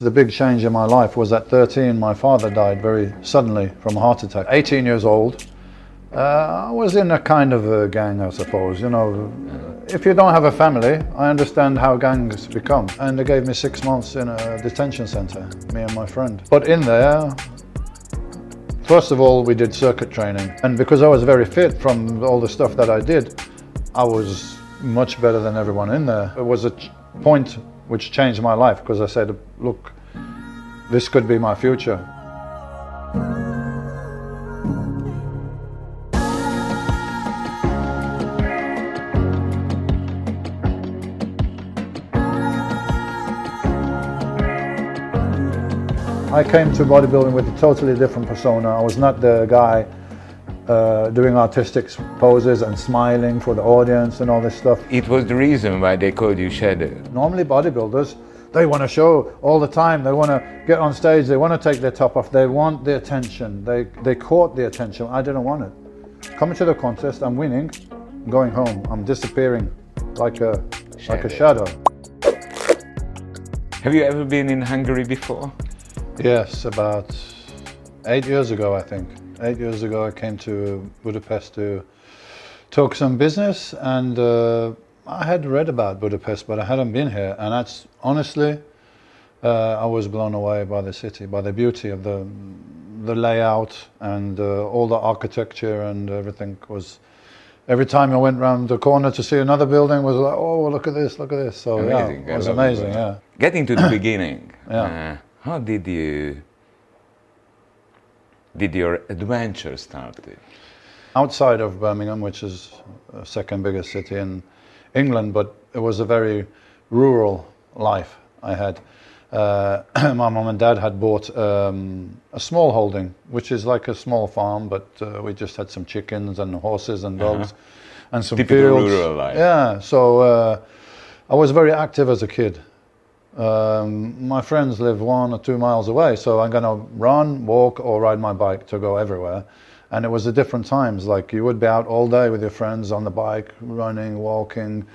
The big change in my life was at 13, my father died very suddenly from a heart attack. 18 years old, uh, I was in a kind of a gang, I suppose. You know, if you don't have a family, I understand how gangs become. And they gave me six months in a detention center, me and my friend. But in there, first of all, we did circuit training. And because I was very fit from all the stuff that I did, I was much better than everyone in there. It was a point which changed my life because I said, look, this could be my future. I came to bodybuilding with a totally different persona. I was not the guy uh, doing artistic poses and smiling for the audience and all this stuff. It was the reason why they called you Shadow. Normally, bodybuilders, they want to show all the time. They want to get on stage. They want to take their top off. They want the attention. They they caught the attention. I didn't want it. Coming to the contest, I'm winning. I'm going home. I'm disappearing like a like a shadow. Have you ever been in Hungary before? Yes, about eight years ago, I think. Eight years ago, I came to Budapest to talk some business, and uh, I had read about Budapest, but I hadn't been here. And that's honestly, uh, I was blown away by the city, by the beauty of the the layout and uh, all the architecture and everything was. Every time I went round the corner to see another building, was like, oh, look at this, look at this. So Amazing. yeah, I it was amazing. it. Yeah. Getting to the beginning. Yeah. uh, how did you did your adventure started? outside of Birmingham, which is the second biggest city in England, but it was a very rural life I had. Uh, my mom and dad had bought um, a small holding, which is like a small farm, but uh, we just had some chickens and horses and dogs and some Typical fields. rural life. Yeah, so uh, I was very active as a kid. Um, my friends live one or two miles away, so I'm going to run, walk, or ride my bike to go everywhere. And it was at different times. Like you would be out all day with your friends on the bike, running, walking.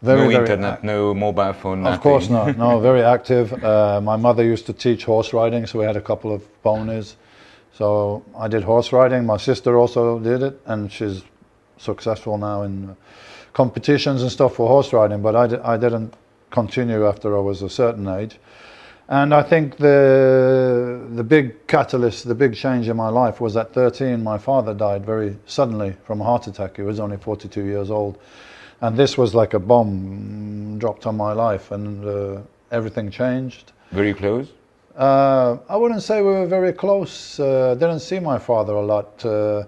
Very, no very internet, ac- no mobile phone, nothing. Of course not. No, very active. Uh, my mother used to teach horse riding, so we had a couple of ponies. So I did horse riding. My sister also did it, and she's successful now in competitions and stuff for horse riding. But I didn't continue after I was a certain age. And I think the the big catalyst, the big change in my life was at 13. My father died very suddenly from a heart attack. He was only 42 years old, and this was like a bomb dropped on my life, and uh, everything changed. Very close. Uh, I wouldn't say we were very close. Uh, didn't see my father a lot, uh,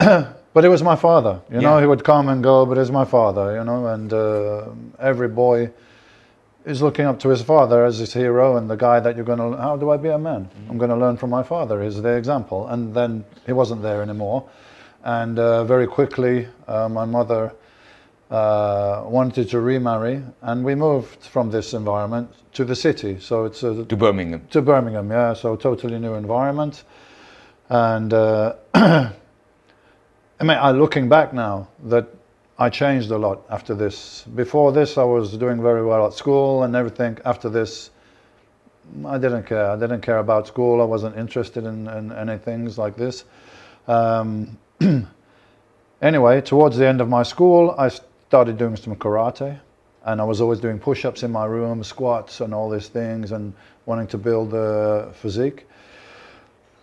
but it was my father. You know, he would come and go, but it's my father. You know, and uh, every boy is looking up to his father as his hero and the guy that you're going to. How do I be a man? I'm going to learn from my father. He's the example. And then he wasn't there anymore, and uh, very quickly, uh, my mother uh, wanted to remarry, and we moved from this environment to the city. So it's a To Birmingham. to Birmingham, yeah. So totally new environment, and uh, I mean, I looking back now that I changed a lot after this. Before this, I was doing very well at school and everything. After this, I didn't care. I didn't care about school. I wasn't interested in, in any things like this. Um, anyway, towards the end of my school, I started doing some karate, and I was always doing push-ups in my room, squats, and all these things, and wanting to build a physique.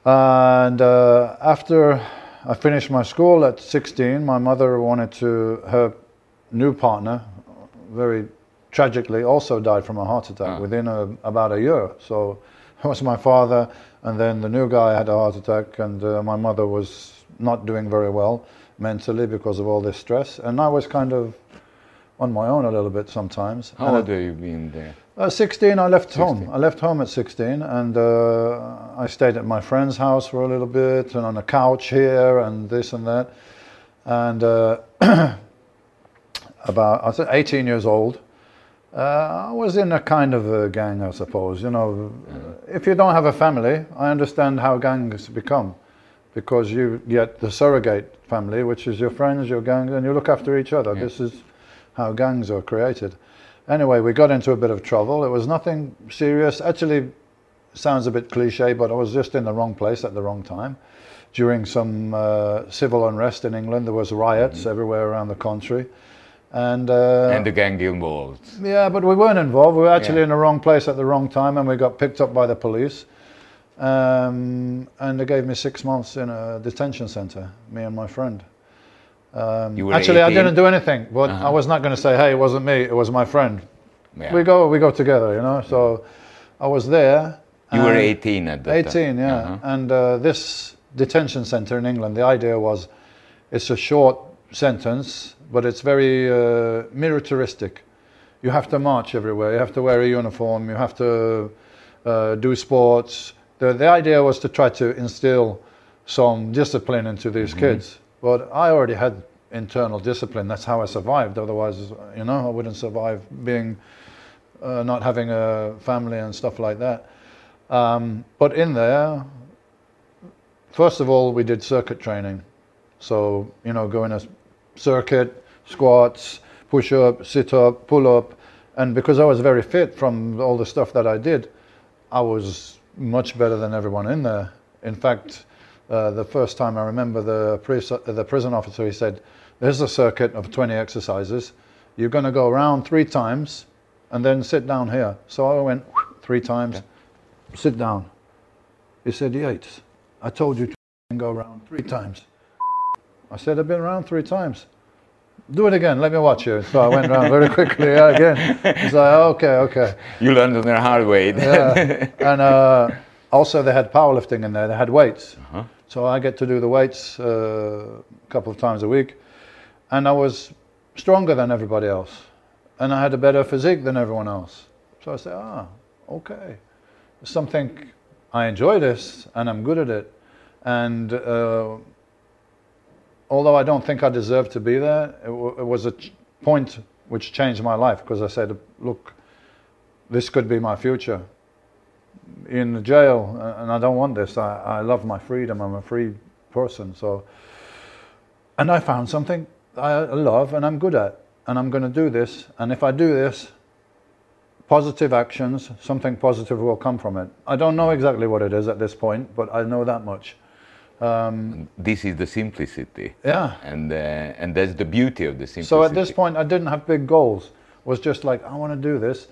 And uh, after I finished my school at 16, my mother wanted to. Her new partner, very tragically, also died from a heart attack Ah. within a, about a year. So it was my father, and then the new guy had a heart attack, and uh, my mother was not doing very well mentally because of all this stress. And I was kind of on my own a little bit sometimes. How And old are you been there? Uh, 16, I left 16. home. I left home at 16 and uh, I stayed at my friend's house for a little bit and on a couch here and this and that. And uh, about, I was 18 years old. Uh, I was in a kind of a gang, I suppose. You know, if you don't have a family, I understand how gangs become because you get the surrogate family, which is your friends, your gang, and you look after each other. Yeah. This is how gangs are created. Anyway, we got into a bit of trouble. It was nothing serious. Actually, sounds a bit cliche, but I was just in the wrong place at the wrong time. During some uh, civil unrest in England, there was riots everywhere around the country, and uh, and the gang involved. yeah, but we weren't involved. We were actually Yeah. in the wrong place at the wrong time, and we got picked up by the police. Um, and they gave me six months in a detention center, me and my friend. Um, actually, I didn't do anything, but Uh-huh. I was not going to say, "Hey, it wasn't me; it was my friend." Yeah. We go, we go together, you know. So I was there. you were 18 at that 18, time. yeah. Uh-huh. And uh, this detention center in England, the idea was it's a short sentence, but it's very uh, militaristic. You have to march everywhere, you have to wear a uniform, you have to uh, do sports. The, the idea was to try to instill some discipline into these kids. But I already had internal discipline. That's how I survived. Otherwise, you know, I wouldn't survive being uh, not having a family and stuff like that. Um, but in there, first of all, we did circuit training. So, you know, going a circuit, squats, push up, sit up, pull up. And because I was very fit from all the stuff that I did, I was much better than everyone in there. In fact, uh, the first time I remember the, the prison officer, he said, There's a circuit of 20 exercises. You're going to go around three times and then sit down here. So I went three times, sit down. He said, Yates, I told you to go around three times. I said, I've been around three times. Do it again, let me watch you. So I went around very quickly yeah, again. He's like, okay, okay. You learned on the hard way. Yeah. and uh, also they had powerlifting in there, they had weights. Uh-huh. So I get to do the weights uh, a couple of times a week. And I was stronger than everybody else. And I had a better physique than everyone else. So I said, ah, okay. Something, I enjoy this and I'm good at it. And uh, although I don't think I deserved to be there, it, w- it was a ch- point which changed my life because I said, look, this could be my future in the jail, uh, and I don't want this. I, I love my freedom. I'm a free person. So, and I found something I love and I'm good at, and I'm going to do this. And if I do this, positive actions, something positive will come from it. I don't know exactly what it is at this point, but I know that much. Um, this is the simplicity. yeah. And, uh, and that's the beauty of the simplicity. So at this point, I didn't have big goals. It was just like I want to do this,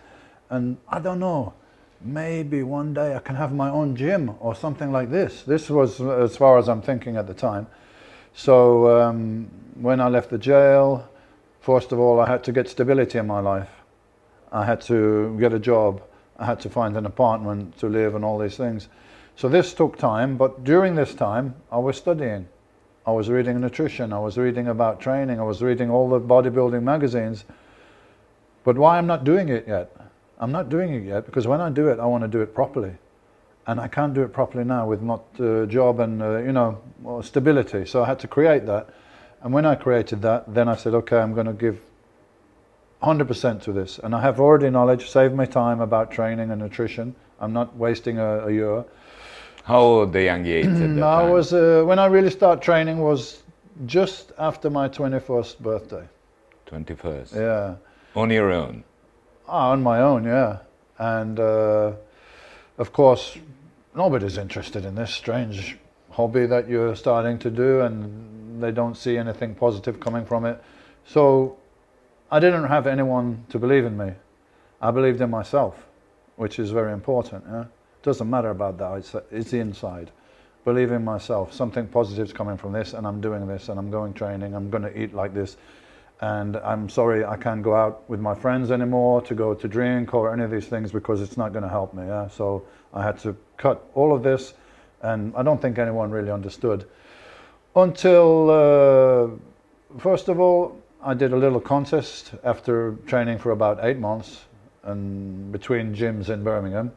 and I don't know. Maybe one day I can have my own gym or something like this. This was as far as I'm thinking at the time. So um, when I left the jail, first of all, I had to get stability in my life. I had to get a job. I had to find an apartment to live and all these things. So this took time, but during this time, I was studying. I was reading nutrition, I was reading about training, I was reading all the bodybuilding magazines. But why I'm not doing it yet? I'm not doing it yet because when I do it, I want to do it properly. And I can't do it properly now with not uh, job and, uh, you know, stability. So I had to create that. And when I created that, then I said, okay, I'm going to give 100% to this. And I have already knowledge, saved my time about training and nutrition. I'm not wasting a, a year. How old the young that Mm, I time? was uh, when I really start training was just after my 21st birthday. 21st. Yeah, On your own. Ah, on my own. Yeah, and uh, of course, nobody's interested in this strange hobby that you're starting to do, and they don't see anything positive coming from it. So I didn't have anyone to believe in me. I believed in myself, which is very important. Yeah? Doesn't matter about that. It's, it's the inside. Believe in myself. Something positive's coming from this, and I'm doing this, and I'm going training. I'm going to eat like this, and I'm sorry I can't go out with my friends anymore to go to drink or any of these things because it's not going to help me. Yeah? So I had to cut all of this, and I don't think anyone really understood until uh, first of all I did a little contest after training for about eight months and between gyms in Birmingham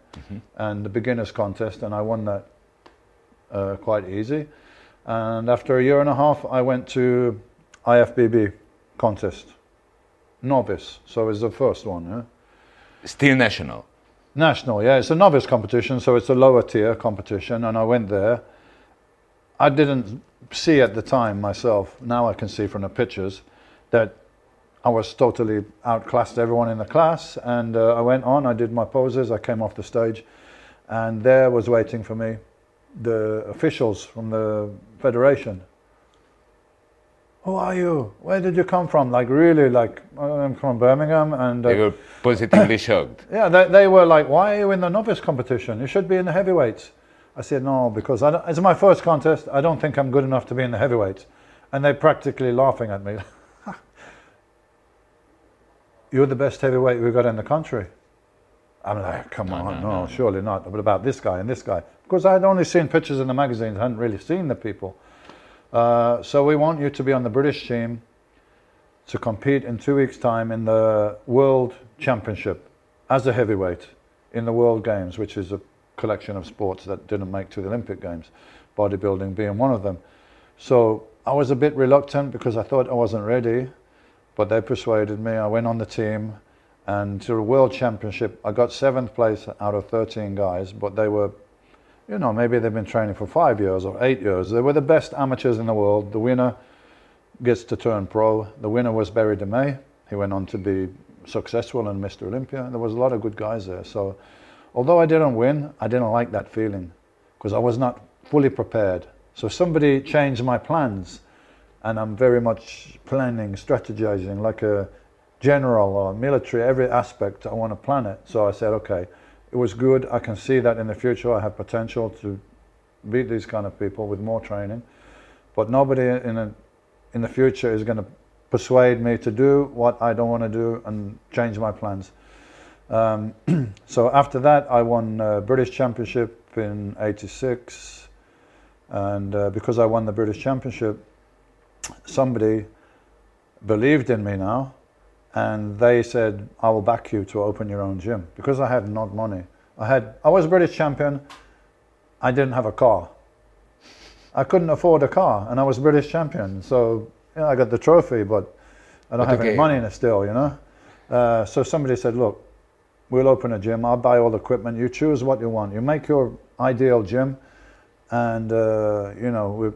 and the beginners contest and I won that uh, quite easy and after a year and a half I went to IFBB contest novice so it's the first one yeah Still national. National, yeah, it's a novice competition, so it's a lower tier competition, and I went there. I didn't see at the time myself, now I can see from the pictures, that I was totally outclassed everyone in the class, and uh, I went on. I did my poses. I came off the stage, and there was waiting for me the officials from the federation. Who are you? Where did you come from? Like really, like I'm from Birmingham, and uh, They were positively shocked. yeah, they, they were like, "Why are you in the novice competition? You should be in the heavyweights." I said, "No, because I don't, it's my first contest. I don't think I'm good enough to be in the heavyweights." And they're practically laughing at me. You're the best heavyweight we've got in the country. I'm like, come No, on, no, no, no. surely not. But about this guy and this guy, because I'd only seen pictures in the magazines, I hadn't really seen the people. Uh, so we want you to be on the British team to compete in two weeks' time in the World Championship as a heavyweight in the World Games, which is a collection of sports that didn't make to the Olympic Games, bodybuilding being one of them. So I was a bit reluctant because I thought I wasn't ready, but they persuaded me. I went on the team, and to the World Championship, I got seventh place out of 13 guys, but they were, you know, maybe they've been training for five years or eight years. They were the best amateurs in the world. The winner gets to turn pro. The winner was Berry DeMey. He went on to be successful in Mr. Olympia. There was a lot of good guys there. So, although I didn't win, I didn't like that feeling because I was not fully prepared. So somebody changed my plans, and I'm very much planning, strategizing like a general or military. Every aspect I want to plan it. So I said, okay, it was good. I can see that in the future I have potential to beat these kind of people with more training. But nobody in a, in the future is going to persuade me to do what I don't want to do and change my plans. Um, so after that, I won uh, British Championship in '86, and uh, because I won the British Championship, somebody believed in me now, and they said, "I will back you to open your own gym." Because I had not money, I had I was a British champion. I didn't have a car. I couldn't afford a car, and I was British champion. So yeah, I got the trophy, but I don't But have any money in it still, you know. Uh, so somebody said, "Look, we'll open a gym. I'll buy all the equipment. You choose what you want. You make your ideal gym, and uh, you know we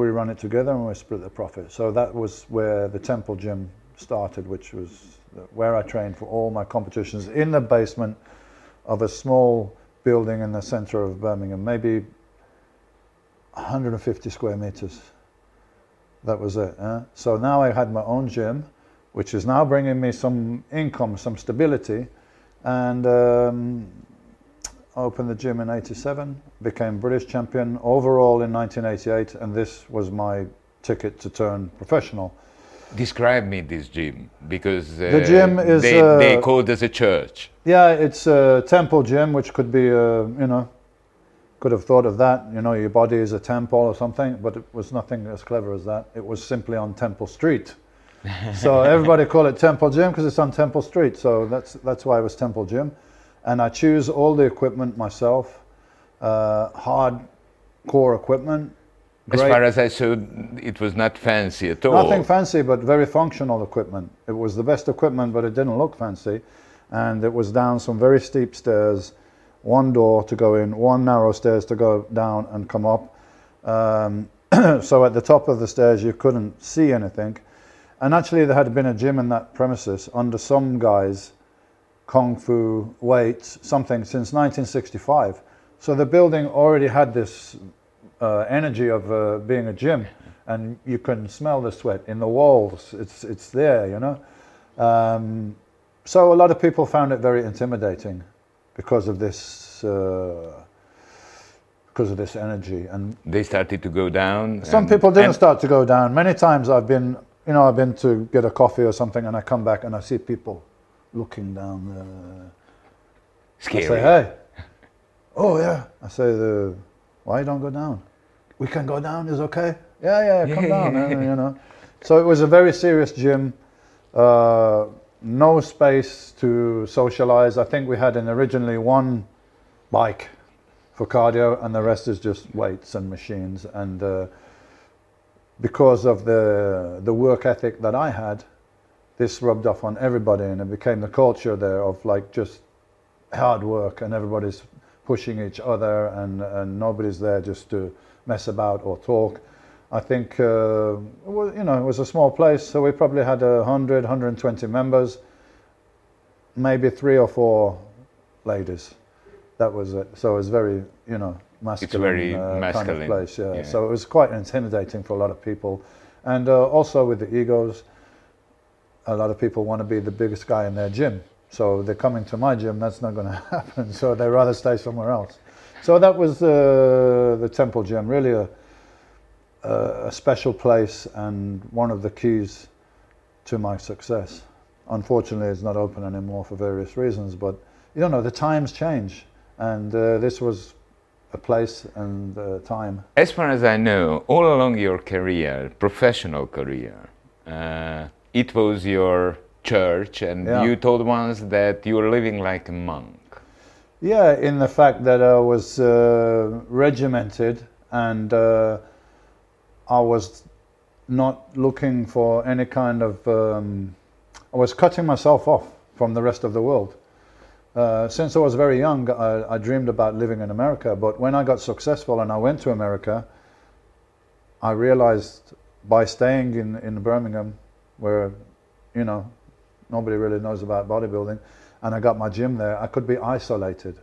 we run it together and we split the profit." So that was where the Temple Gym started, which was where I trained for all my competitions in the basement of a small building in the centre of Birmingham, maybe 150 square meters. That was it. eh? So now I had my own gym, which is now bringing me some income, some stability, and um, opened the gym in '87, became British champion overall in 1988, and this was my ticket to turn professional. Describe me this gym because uh, The gym is, they, uh, they called as a church. Yeah, it's a temple gym, which could be, uh, you know, could have thought of that. You know, your body is a temple or something, but it was nothing as clever as that. It was simply on Temple Street. so everybody call it Temple Gym because it's on Temple Street. So that's that's why it was Temple Gym, and I choose all the equipment myself, uh, hard core equipment. As great- far as I saw, it was not fancy at all. Nothing fancy, but very functional equipment. It was the best equipment, but it didn't look fancy. And it was down some very steep stairs, one door to go in, one narrow stairs to go down and come up. Um, so at the top of the stairs, you couldn't see anything. And actually, there had been a gym in that premises under some guys, kung fu, weights, something since 1965. So the building already had this uh, energy of uh, being a gym, and you can smell the sweat in the walls. It's it's there, you know. Um, so a lot of people found it very intimidating because of this uh, because of this energy, and They started to go down. some people didn't start to go down. Many times I've been, you know, I've been to get a coffee or something, and I come back and I see people looking down. Uh, I say, hey. Oh yeah. I say, the, why don't go down? We can go down. Is okay. Yeah, yeah. Come down. uh, you know. So it was a very serious gym. Uh, no space to socialize. I think we had an originally one bike for cardio, and the rest is just weights and machines. And uh, because of the the work ethic that I had, this rubbed off on everybody, and it became the culture there of like just hard work, and everybody's pushing each other, and and nobody's there just to mess about or talk. I think, uh, well, you know, it was a small place, so we probably had a 100, 120 members, maybe three or four ladies. That was it. So it was very, you know, masculine, It's a very uh, kind masculine, of place. Yeah. yeah. So it was quite intimidating for a lot of people, and uh, also with the egos, a lot of people want to be the biggest guy in their gym. So they're coming to my gym. That's not going to happen. So they rather stay somewhere else. So that was uh, the temple gym. Really a, a special place and one of the keys to my success. Unfortunately, it's not open anymore for various reasons. But you don't know. The times change, and uh, this was a place and time. As far as I know, all along your career, professional career, uh, it was your church, and Yeah. you told once that you were living like a monk. Yeah, in the fact that I was uh, regimented and uh, I was not looking for any kind of. Um, I was cutting myself off from the rest of the world. Uh, since I was very young, I, I dreamed about living in America. But when I got successful and I went to America, I realized by staying in, in Birmingham, where, you know, nobody really knows about bodybuilding, and I got my gym there, I could be isolated.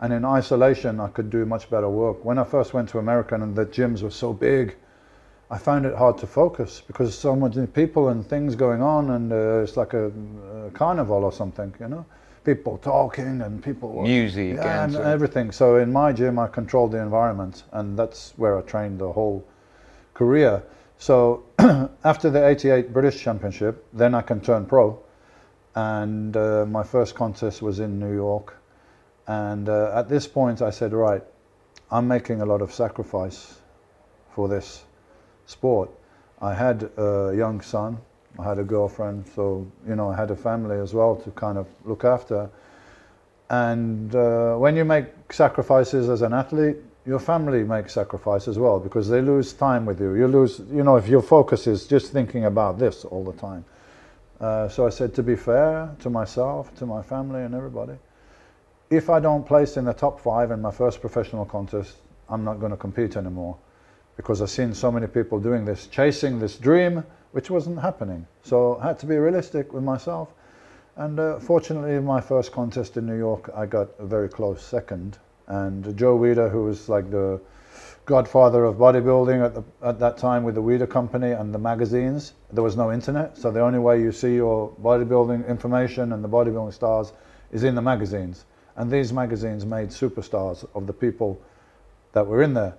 And in isolation, I could do much better work. When I first went to America and the gyms were so big, I found it hard to focus because so many people and things going on, and uh, it's like a, a carnival or something, you know? People talking and people. Music yeah, and and everything. So in my gym, I controlled the environment, and that's where I trained the whole career. So after the 88 British Championship, then I can turn pro. And uh, my first contest was in New York. And uh, at this point, I said, right, I'm making a lot of sacrifice for this sport. I had a young son, I had a girlfriend, so, you know, I had a family as well to kind of look after. And uh, when you make sacrifices as an athlete, your family makes sacrifice as well because they lose time with you. You lose, you know, if your focus is just thinking about this all the time. Uh, so I said, to be fair to myself, to my family, and everybody, if I don't place in the top five in my first professional contest, I'm not going to compete anymore because I've seen so many people doing this, chasing this dream, which wasn't happening. So I had to be realistic with myself. And uh, fortunately, in my first contest in New York, I got a very close second. And Joe Weider, who was like the godfather of bodybuilding at, the, at that time with the Weider Company and the magazines, there was no internet. So the only way you see your bodybuilding information and the bodybuilding stars is in the magazines. And these magazines made superstars of the people that were in there.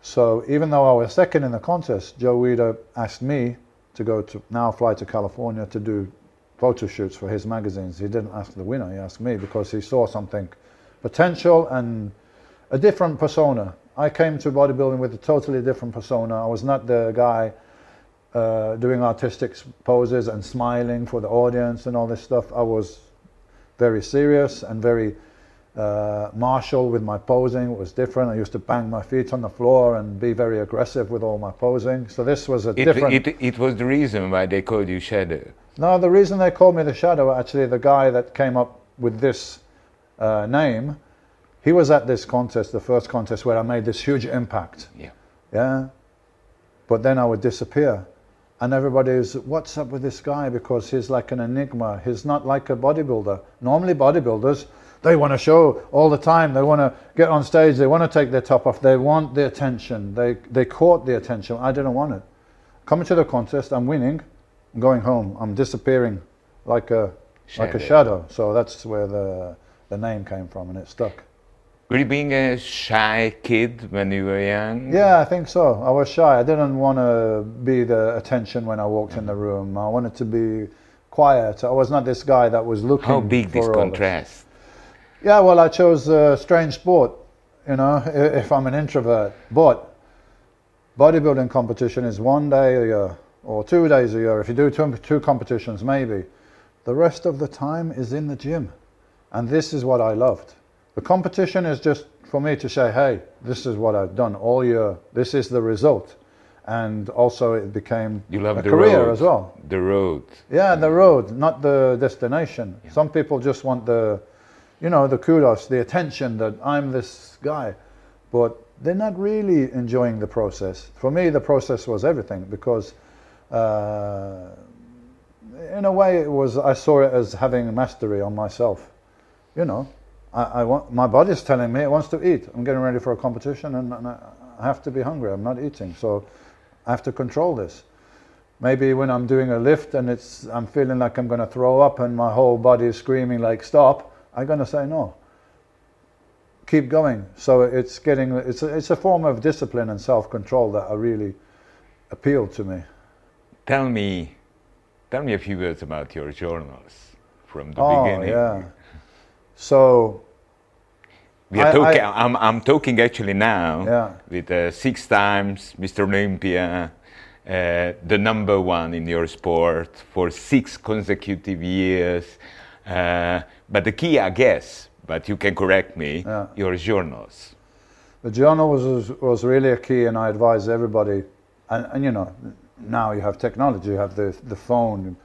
So even though I was second in the contest, Joe Weider asked me to go to now fly to California to do photo shoots for his magazines. He didn't ask the winner, he asked me because he saw something potential and a different persona. I came to bodybuilding with a totally different persona. I was not the guy uh, doing artistic poses and smiling for the audience and all this stuff. I was very serious and very uh, martial with my posing. It was different. I used to bang my feet on the floor and be very aggressive with all my posing. So this was a It, different. it, it was the reason why they called you Shadow. No, the reason they called me the Shadow, actually, the guy that came up with this uh, name, he was at this contest, the first contest where I made this huge impact. Yeah. Yeah. But then I would disappear. And everybody's, what's up with this guy? Because he's like an enigma. He's not like a bodybuilder. Normally, bodybuilders, they want to show all the time. They want to get on stage. They want to take their top off. They want the attention. They, they caught the attention. I didn't want it. Coming to the contest, I'm winning. I'm going home. I'm disappearing like a, like a Shadow. shadow. So that's where the, the name came from and it stuck. Were you being a shy kid when you were young? Yeah, I think so. I was shy. I didn't want to be the attention when I walked in the room. I wanted to be quiet. I was not this guy that was looking. How big this contrast? Yeah, well, I chose a strange sport. You know, if I'm an introvert, but bodybuilding competition is one day a year or two days a year. If you do two, two competitions, maybe. The rest of the time is in the gym, and this is what I loved. The competition is just for me to say, hey, this is what I've done all year. This is the result. And also, it became You love a the career road. as well. The road. Yeah, the road, not the destination. Some people just want the, you know, the kudos, the attention that I'm this guy. but they're not really enjoying the process. For me, the process was everything because, uh, in a way, it was I saw it as having mastery on myself. You know, I, I want my body's telling me it wants to eat. I'm getting ready for a competition, and, and I have to be hungry. I'm not eating, so I have to control this. Maybe when I'm doing a lift and it's I'm feeling like I'm going to throw up and my whole body is screaming like stop, I'm going to say no keep going. So it's getting it's a, it's a form of discipline and self-control that are really appeal to me. Tell me, tell me a few words about your journals from the oh, beginning. yeah. So we are talking. I- am I'm talking actually now Yeah. with uh, six times Mr. Olympia, uh, the number one in your sport for six consecutive years. Uh, but the key, I guess, but you can correct me, Yeah. your journals. the journal was was really a key, and I advise everybody. And, and you know, now you have technology, you have the the phone,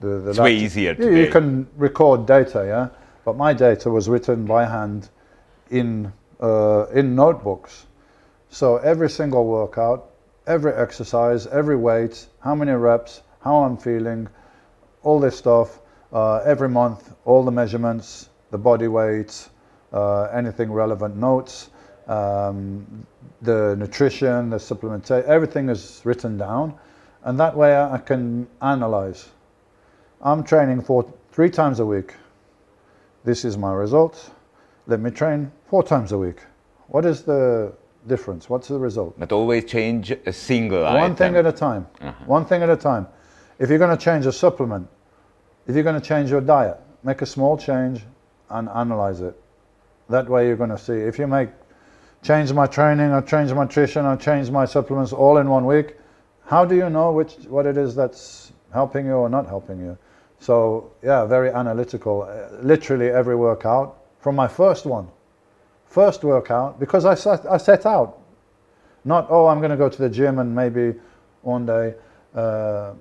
the, the It's way easier you can record data, yeah. But my data was written by hand in uh, in notebooks. So every single workout, every exercise, every weight, how many reps, how I'm feeling, all this stuff. Uh, every month, all the measurements, the body weight, uh, anything relevant notes, um, the nutrition, the supplementation, everything is written down, and that way I can analyze. I'm training for three times a week. This is my result. Let me train four times a week. What is the difference? What's the result? But always change a single One item. thing at a time. Uh-huh. One thing at a time. If you're going to change a supplement, if you're going to change your diet, make a small change and analyze it. That way you're going to see. If you make change my training, or change my nutrition, or change my supplements all in one week, how do you know which what it is that's helping you or not helping you? So yeah, very analytical. Uh, literally every workout from my first one, first workout because I set I set out. Not oh i'm going to go to the gym and maybe one day uh,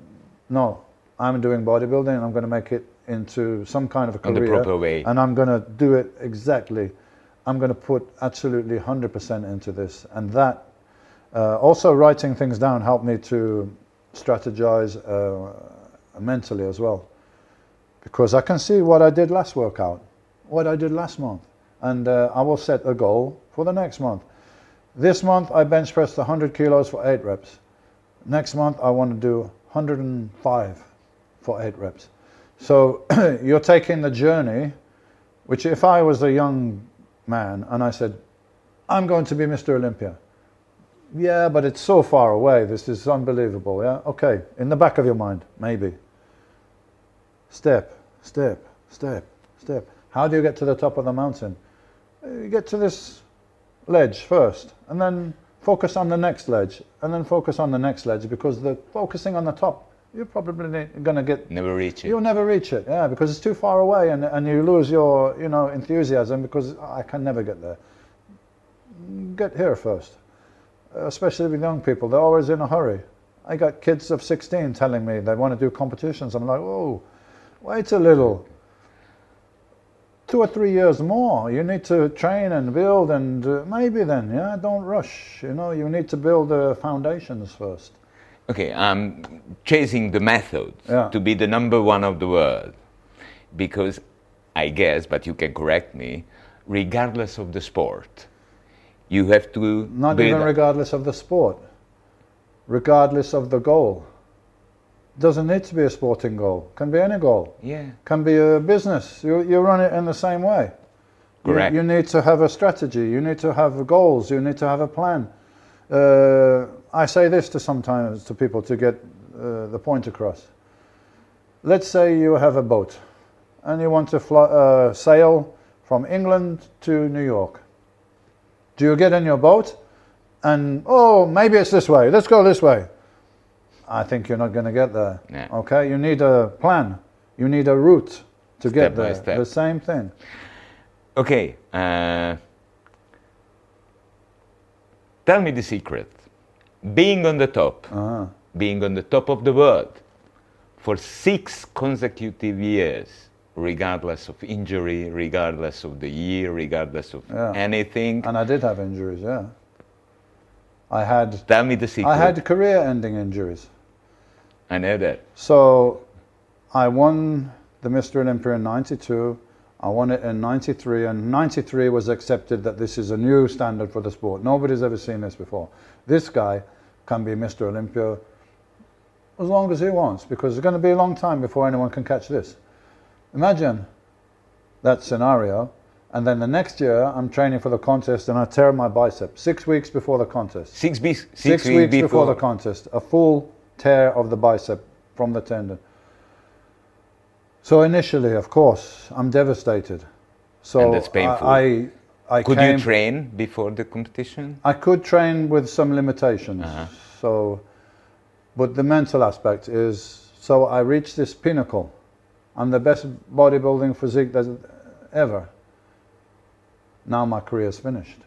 no. I'm doing bodybuilding and i'm going to make it into some kind of a On the career proper way. and i'm going to do it exactly. I'm going to put absolutely 100% into this and that uh, also writing things down helped me to strategize uh, mentally as well because i can see what i did last workout what i did last month and uh, i will set a goal for the next month this month I bench pressed 100 kilos for 8 reps. Next month I want to do 105 for 8 reps. So you're taking the journey, which if I was a young man and I said, I'm going to be Mr. Olympia. Yeah, but it's so far away. This is unbelievable. Yeah, okay. In the back of your mind, maybe. Step, step, step, step. How do you get to the top of the mountain? Uh, You get to this ledge first and then focus on the next ledge and then focus on the next ledge because the focusing on the top you're probably going to get Never reach it. you'll never reach it yeah because it's too far away and, and you lose your you know enthusiasm because i can never get there get here first especially with young people they're always in a hurry i got kids of 16 telling me they want to do competitions i'm like oh wait a little two or three years more. You need to train and build, and uh, maybe then, yeah, don't rush. You know, you need to build the foundations first. Okay, I'm chasing the methods Yeah. to be the number one of the world. Because I guess, but you can correct me, regardless of the sport, you have to Not even regardless of the sport, regardless of the goal. Doesn't need to be a sporting goal. Can be any goal. Yeah. Can be a business. You, you run it in the same way. You- Correct. You, need to have a strategy. You need to have goals. You need to have a plan. Uh, I say this to sometimes to people to get uh, the point across. Let's say you have a boat, and you want to fly, uh, sail from England to New York. Do you get in your boat and oh maybe it's this way? Let's go this way. I think you're not going to get there. Yeah. Okay, you need a plan. You need a route to get Step by there. step. The same thing. Okay. Uh, tell me the secret. Being on the top, Uh-huh. being on the top of the world for six consecutive years, regardless of injury, regardless of the year, regardless of Yeah. anything. And I did have injuries, yeah. I had Tell me the secret. I had career-ending injuries. I know that. So I won the Mr. Olympia in 92. I won it in 93 and 93 was accepted that this is a new standard for the sport. Nobody's ever seen this before. This guy can be Mr. Olympia as long as he wants because it's going to be a long time before anyone can catch this. Imagine that scenario and then the next year I'm training for the contest and I tear my bicep 6 weeks before the contest. Six, be- six, Six, weeks before. the contest, a full tear of the bicep from the tendon. So initially, of course, I'm devastated. So And that's painful. I, I, I Could came, you train before the competition? I could train with some limitations. Uh-huh. So, but the mental aspect is so I reached this pinnacle. I'm the best bodybuilding physique that ever. Now my career is finished.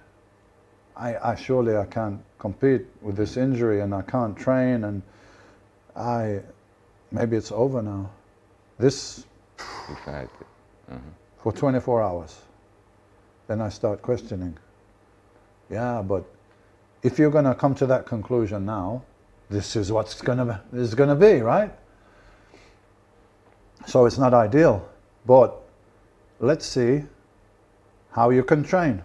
I, I surely I can't compete with this injury and I can't train and I maybe it's over now. This If I- mm-hmm. for 24 hours. Then I start questioning. Yeah, but if you're going to come to that conclusion now, this is what's going to is going to be, right? So it's not ideal, but let's see how you can train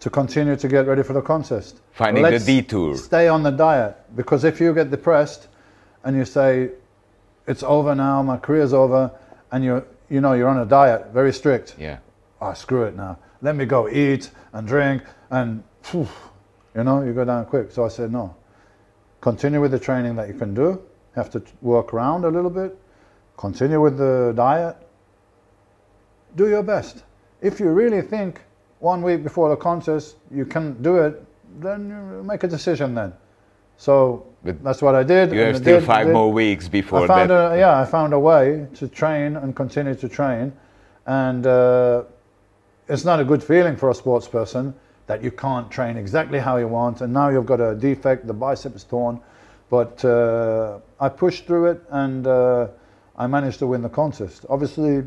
to continue to get ready for the contest. Finding Let's the detour. Stay on the diet because if you get depressed and you say it's over now, my career's over, and you you know you're on a diet, very strict. Yeah. Ah, screw it now. Let me go eat and drink and phew, you know you go down quick. So I said no. Continue with the training that you can do. Have to work around a little bit. Continue with the diet. Do your best. If you really think one week before the contest you can do it, then you make a decision then. So But that's what I did. You have still did- five did. more weeks before I found that. a yeah, I found a way to train and continue to train, and uh, it's not a good feeling for a sports person that you can't train exactly how you want, and now you've got a defect, the bicep is torn, but uh, I pushed through it and uh, I managed to win the contest. Obviously,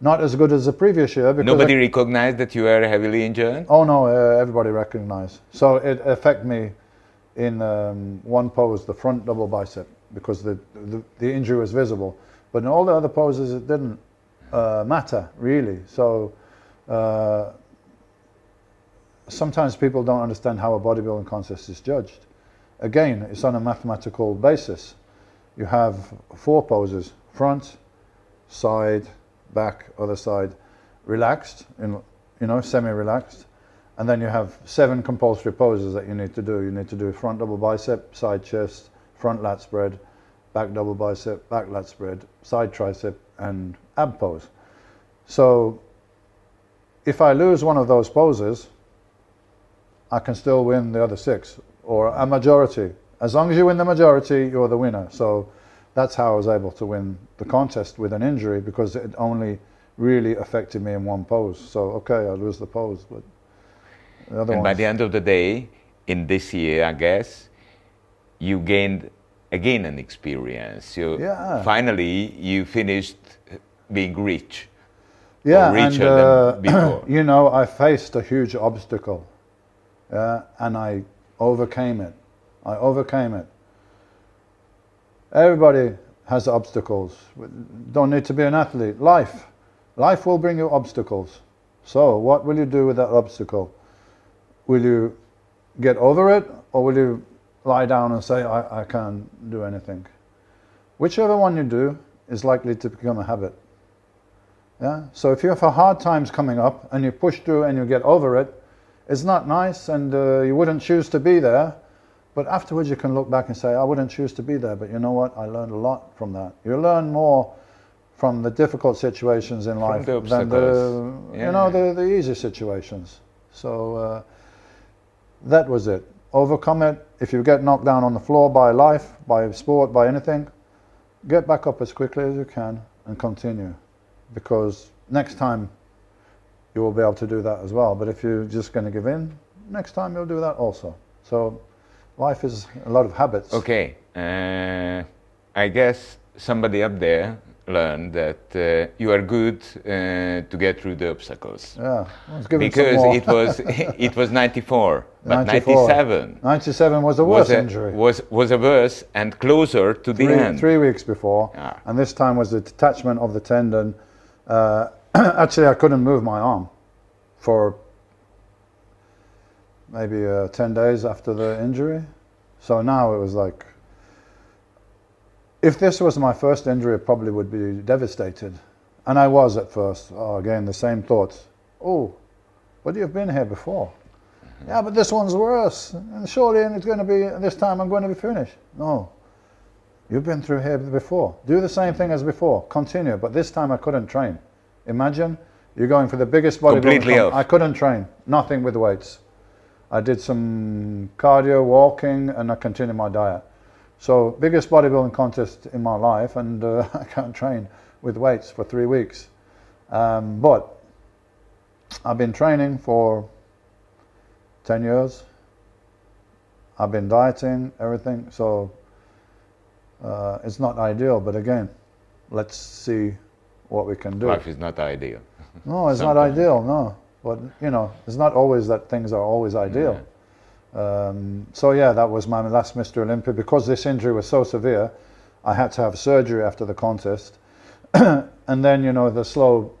not as good as the previous year because Nobody I- recognized that you were heavily injured. Oh no, uh, everybody recognized. So it affected me in um, one pose, the front double bicep, because the, the the injury was visible. But in all the other poses, it didn't uh, matter really. So uh, sometimes people don't understand how a bodybuilding contest is judged. Again, it's on a mathematical basis. You have four poses: front, side, back, other side, relaxed, in, you know, semi-relaxed. And then you have seven compulsory poses that you need to do. You need to do front double bicep, side chest, front lat spread, back double bicep, back lat spread, side tricep, and ab pose. So if I lose one of those poses, I can still win the other six, or a majority. As long as you win the majority, you're the winner. So that's how I was able to win the contest with an injury because it only really affected me in one pose. So okay, I lose the pose, but the And by the end of the day, in this year, I guess, you gained again an experience. You Yeah. finally you finished being rich. yeah, and richer uh, than before. you know, I faced a huge obstacle, yeah, and I overcame it. I overcame it. Everybody has obstacles. Don't need to be an athlete. Life, life will bring you obstacles. So, what will you do with that obstacle? Will you get over it, or will you lie down and say, "I, I can't do anything"? Whichever one you do is likely to become a habit. Yeah. So if you have a hard times coming up and you push through and you get over it, it's not nice and uh, you wouldn't choose to be there. But afterwards you can look back and say, I wouldn't choose to be there, but you know what? I learned a lot from that. You learn more from the difficult situations in life the than the obstacles. you know the, the easy situations. So uh, that was it. Overcome it. If you get knocked down on the floor by life, by sport, by anything, get back up as quickly as you can and continue because next time you will be able to do that as well. But if you're just going to give in, next time you'll do that also. So life is a lot of habits. Okay, uh, I guess somebody up there learned that uh, you are good uh, to get through the obstacles. Yeah, let's give it some Because it was it was 94, but 94. 97 97 was the was worst a, injury. was was a worse and closer to the end. three weeks before, Ah. and this time was the detachment of the tendon. Uh, actually, I couldn't move my arm for maybe uh, 10 days after the injury. So now it was like, if this was my first injury, I probably would be devastated. And I was at first. Oh, again, the same thoughts. Oh, but you've been here before. Yeah, but this one's worse. And surely it's going to be, this time I'm going to be finished. No, You've been through here before. Do the same thing as before. Continue. But this time I couldn't train. Imagine you're going for the biggest bodybuilding. Completely com- off. I couldn't train. Nothing with weights. I did some cardio, walking, and I continued my diet. So biggest bodybuilding contest in my life, and uh, I can't train with weights for three weeks. Um, but I've been training for ten years. I've been dieting, everything. So uh, it's not ideal, but again, let's see what we can do. Life is not ideal. No, it's not ideal. No, but you know, it's not always that things are always ideal. Um, so yeah, that was my last Mr. Olympia. Because this injury was so severe, I had to have surgery after the contest, and then you know the slow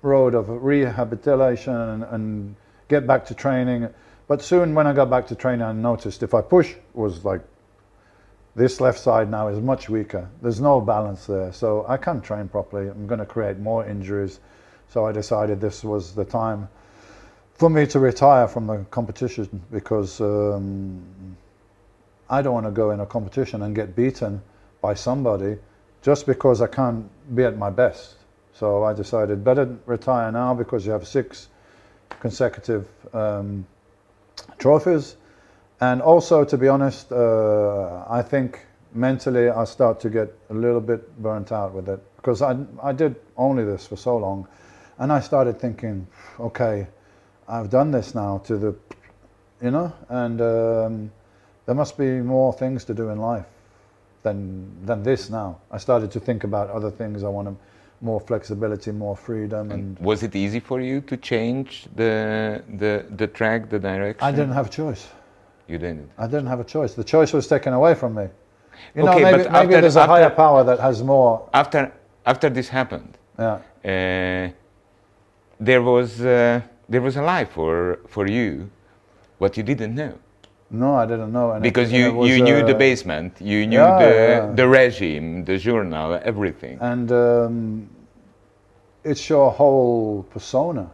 road of rehabilitation and, and get back to training. But soon, when I got back to training, I noticed if I push, it was like this left side now is much weaker. There's no balance there, so I can't train properly. I'm going to create more injuries. So I decided this was the time for me to retire from the competition because um, I don't want to go in a competition and get beaten by somebody just because I can't be at my best. So I decided better retire now because you have six consecutive um, trophies. And also, to be honest, uh, I think mentally I start to get a little bit burnt out with it because I, I did only this for so long. And I started thinking, okay, I've done this now to the, you know, and um, there must be more things to do in life than than this now. I started to think about other things. I wanted more flexibility, more freedom, and Was it easy for you to change the the the track, the direction? I didn't have a choice. You didn't. I didn't have a choice. The choice was taken away from me. You know, Okay, maybe, but maybe after- there's a higher power that has more. After after this happened, Yeah. uh, there was uh, there was a life for for you, what you didn't know No, I didn't know. And because you was, you knew the uh, basement, you knew yeah, the yeah. the regime, the journal, everything. and um, it's your whole persona.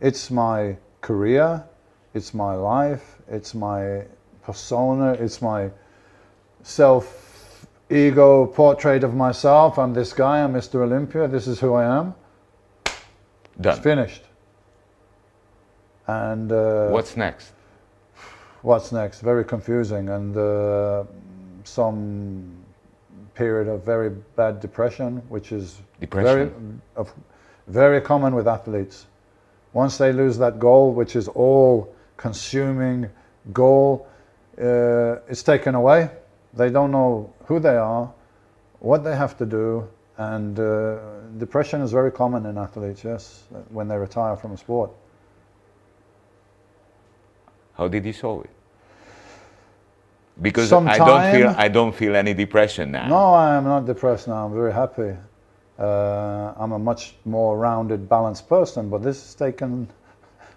It's my career, it's my life, it's my persona, it's my self ego portrait of myself. I'm this guy, I'm Mr. Olympia, this is who I am. Done. It's finished. And uh, What's next? what's next? Very confusing, and uh, some period of very bad depression, which is very Depression. of, very common with athletes. Once they lose that goal, which is all-consuming goal, uh, it's taken away. They don't know who they are, what they have to do, and uh, depression is very common in athletes. Yes, when they retire from a sport. How did you solve it? Because I don't feel I don't feel any depression now. No, I am not depressed now. I'm very happy. Uh, I'm a much more rounded, balanced person, but this has taken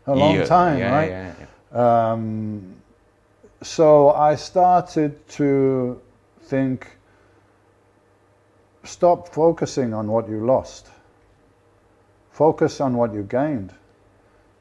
a long Yeah, time, yeah, right? yeah, yeah. Um, so I started to think stop focusing on what you lost, focus on what you gained.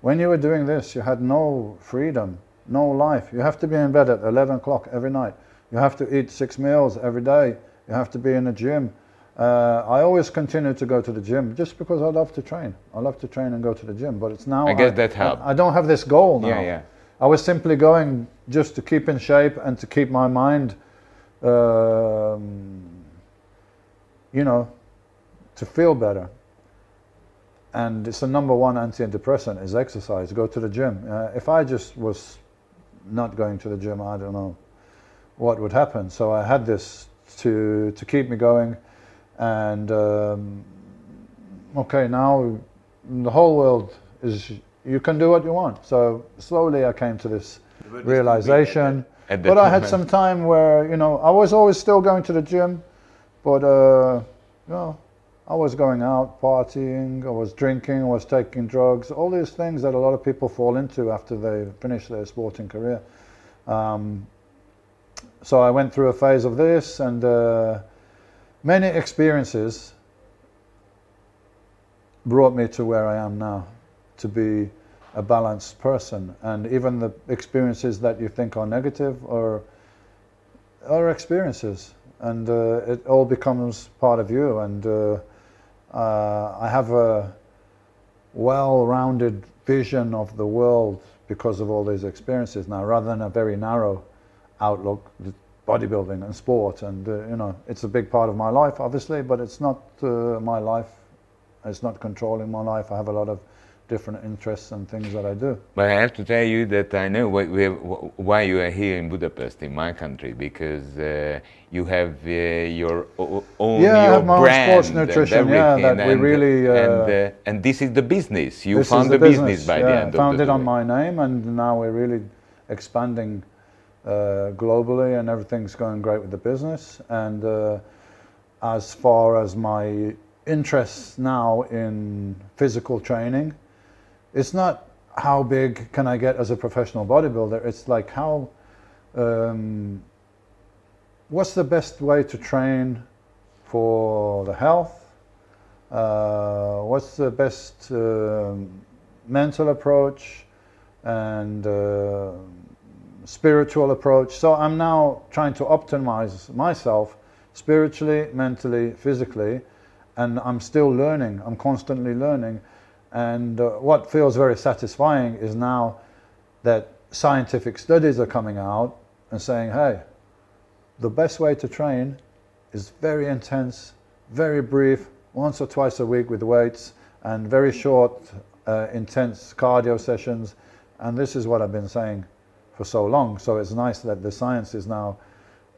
When you were doing this, you had no freedom, no life. You have to be in bed at 11 o'clock every night. You have to eat six meals every day. You have to be in the gym. Uh, I always continue to go to the gym just because I love to train. I love to train and go to the gym, but it's now I guess that helped. I, I don't have this goal now. Yeah, yeah. I was simply going just to keep in shape and to keep my mind, um, you know, to feel better. And it's the number one antidepressant is exercise. Go to the gym. Uh, if I just was not going to the gym, I don't know what would happen. So I had this to to keep me going. and um, okay, now the whole world is you can do what you want. So slowly I came to this realization. At But I had moment. some time where you know I was always still going to the gym, but uh, you know I was going out partying, I was drinking, I was taking drugs, all these things that a lot of people fall into after they finish their sporting career. Um, so I went through a phase of this and uh, many experiences brought me to where I am now, to be a balanced person. And even the experiences that you think are negative are, are experiences. And uh, it all becomes part of you. And uh, uh, I have a well-rounded vision of the world because of all these experiences now, rather than a very narrow outlook. Bodybuilding and sport, and uh, you know, it's a big part of my life, obviously, but it's not uh, my life. It's not controlling my life. I have a lot of different interests and things that I do. But I have to tell you that I know why, why- why you are here in Budapest, in my country, because uh, you have uh, your own Yeah, I your have my own sports nutrition, yeah, that we really, uh, and, uh, and this is the business. You found the the business, by yeah, the end of found it on my name, and now we're really expanding uh, globally, and everything's going great with the business. And uh, as far as my interests now in physical training, it's not how big can I get as a professional bodybuilder. It's like how, um, what's the best way to train for the health? Uh, what's the best um, mental approach and uh, spiritual approach? So I'm now trying to optimize myself spiritually, mentally, physically, and I'm still learning. I'm constantly learning. And uh, what feels very satisfying is now that scientific studies are coming out and saying, hey, the best way to train is very intense, very brief, once or twice a week with weights, and very short, uh, intense cardio sessions. And this is what I've been saying for so long. So it's nice that the science is now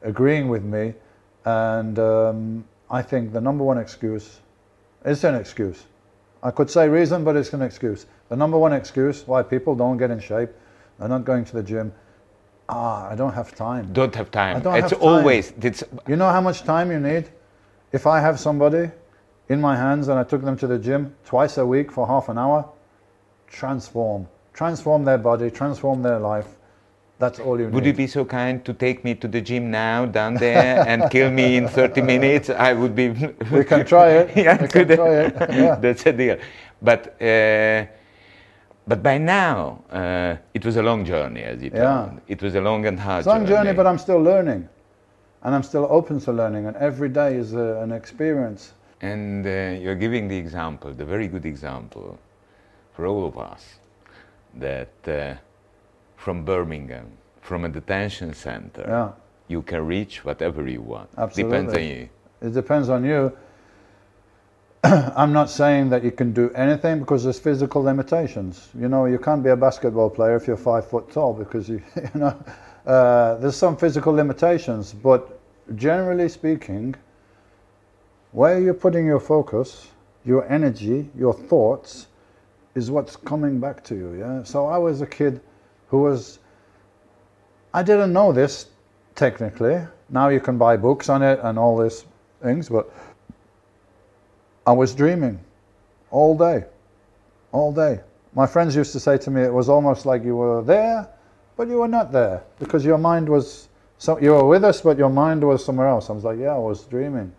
agreeing with me. And um, I think the number one excuse is an excuse. I could say reason, but it's an excuse. The number one excuse why people don't get in shape, they're not going to the gym. Ah, I don't have time. Don't have time. I don't it's have time. always it's You know how much time you need? If I have somebody in my hands and I took them to the gym twice a week for half an hour, transform. Transform their body, transform their life. That's all you Would need. you be so kind to take me to the gym now, down there, and kill me in 30 minutes? I would be. We can try it. yeah, We can try it. Yeah. That's a deal. But uh, but by now, uh, it was a long journey, as you Yeah. told. It was a long and hard It's a long journey, but I'm still learning. And I'm still open to learning. And every day is a, an experience. And uh, you're giving the example, the very good example for all of us, that uh, from Birmingham, from a detention center, Yeah. you can reach whatever you want. Absolutely. Depends on you. It depends on you. I'm not saying that you can do anything because there's physical limitations. You know, you can't be a basketball player if you're five foot tall because you, you know, uh, there's some physical limitations. But generally speaking, where you're putting your focus, your energy, your thoughts, is what's coming back to you. Yeah. So I was a kid who was. I didn't know this technically. Now you can buy books on it and all these things, but I was dreaming all day, all day. My friends used to say to me, it was almost like you were there, but you were not there because your mind was. So you were with us, but your mind was somewhere else. I was like, yeah, I was dreaming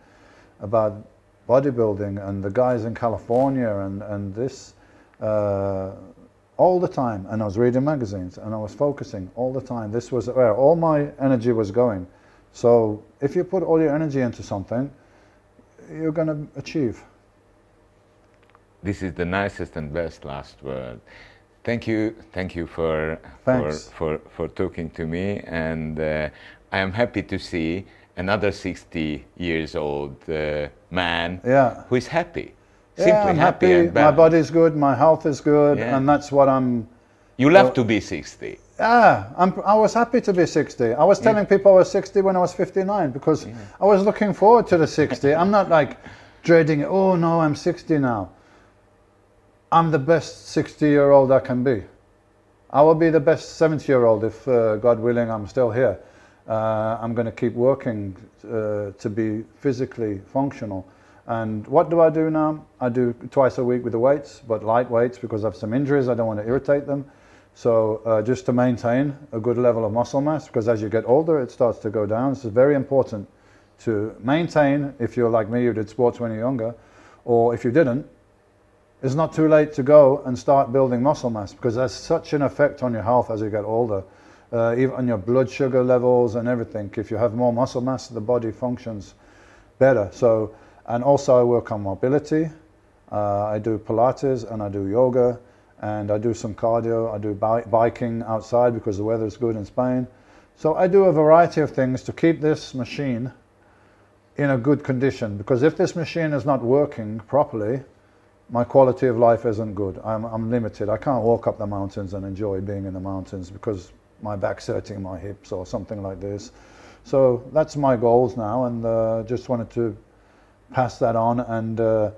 about bodybuilding and the guys in California and and this. Uh, all the time and I was reading magazines and I was focusing all the time. This was where all my energy was going. So if you put all your energy into something, you're going to achieve. This is the nicest and best last word. Thank you, thank you for Thanks. for for, for talking to me, and uh, I am happy to see another 60 years old uh, man Yeah. who is happy, Yeah, simply I'm happy, happy. and My body's good, my health is good, Yeah. and that's what I'm You love to be 60. Yeah, I'm, I was happy to be 60. I was telling people I was 60 when I was 59 because I was looking forward to the 60. I'm not like dreading, oh no, I'm 60 now. I'm the best 60 year old I can be. I will be the best 70 year old if, uh, God willing, I'm still here. Uh, I'm going to keep working uh, to be physically functional. And what do I do now? I do twice a week with the weights, but light weights because I have some injuries. I don't want to irritate them. So uh, just to maintain a good level of muscle mass, because as you get older, it starts to go down. This is very important to maintain. If you're like me, you did sports when you're younger, or if you didn't, it's not too late to go and start building muscle mass because there's such an effect on your health as you get older, uh, even on your blood sugar levels and everything. If you have more muscle mass, the body functions better. So, and also I work on mobility. Uh, I do Pilates and I do yoga and I do some cardio. I do bi- biking outside because the weather is good in Spain. So I do a variety of things to keep this machine in a good condition because if this machine is not working properly, my quality of life isn't good. I'm, I'm limited. I can't walk up the mountains and enjoy being in the mountains because my back's hurting my hips or something like this. So that's my goals now, and uh, just wanted to pass that on. And uh,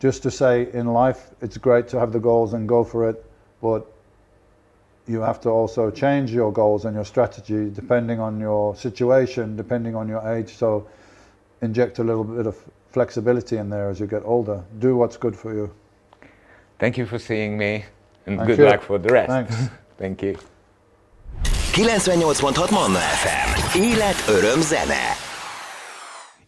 just to say, in life, it's great to have the goals and go for it, but you have to also change your goals and your strategy depending on your situation, depending on your age. So inject a little bit of flexibility in there as you get older. Do what's good for you. Thank you for seeing me, and Thank good you. luck for the rest. Thanks. Thank you. 98.6 Manna FM. Élet, öröm, zene.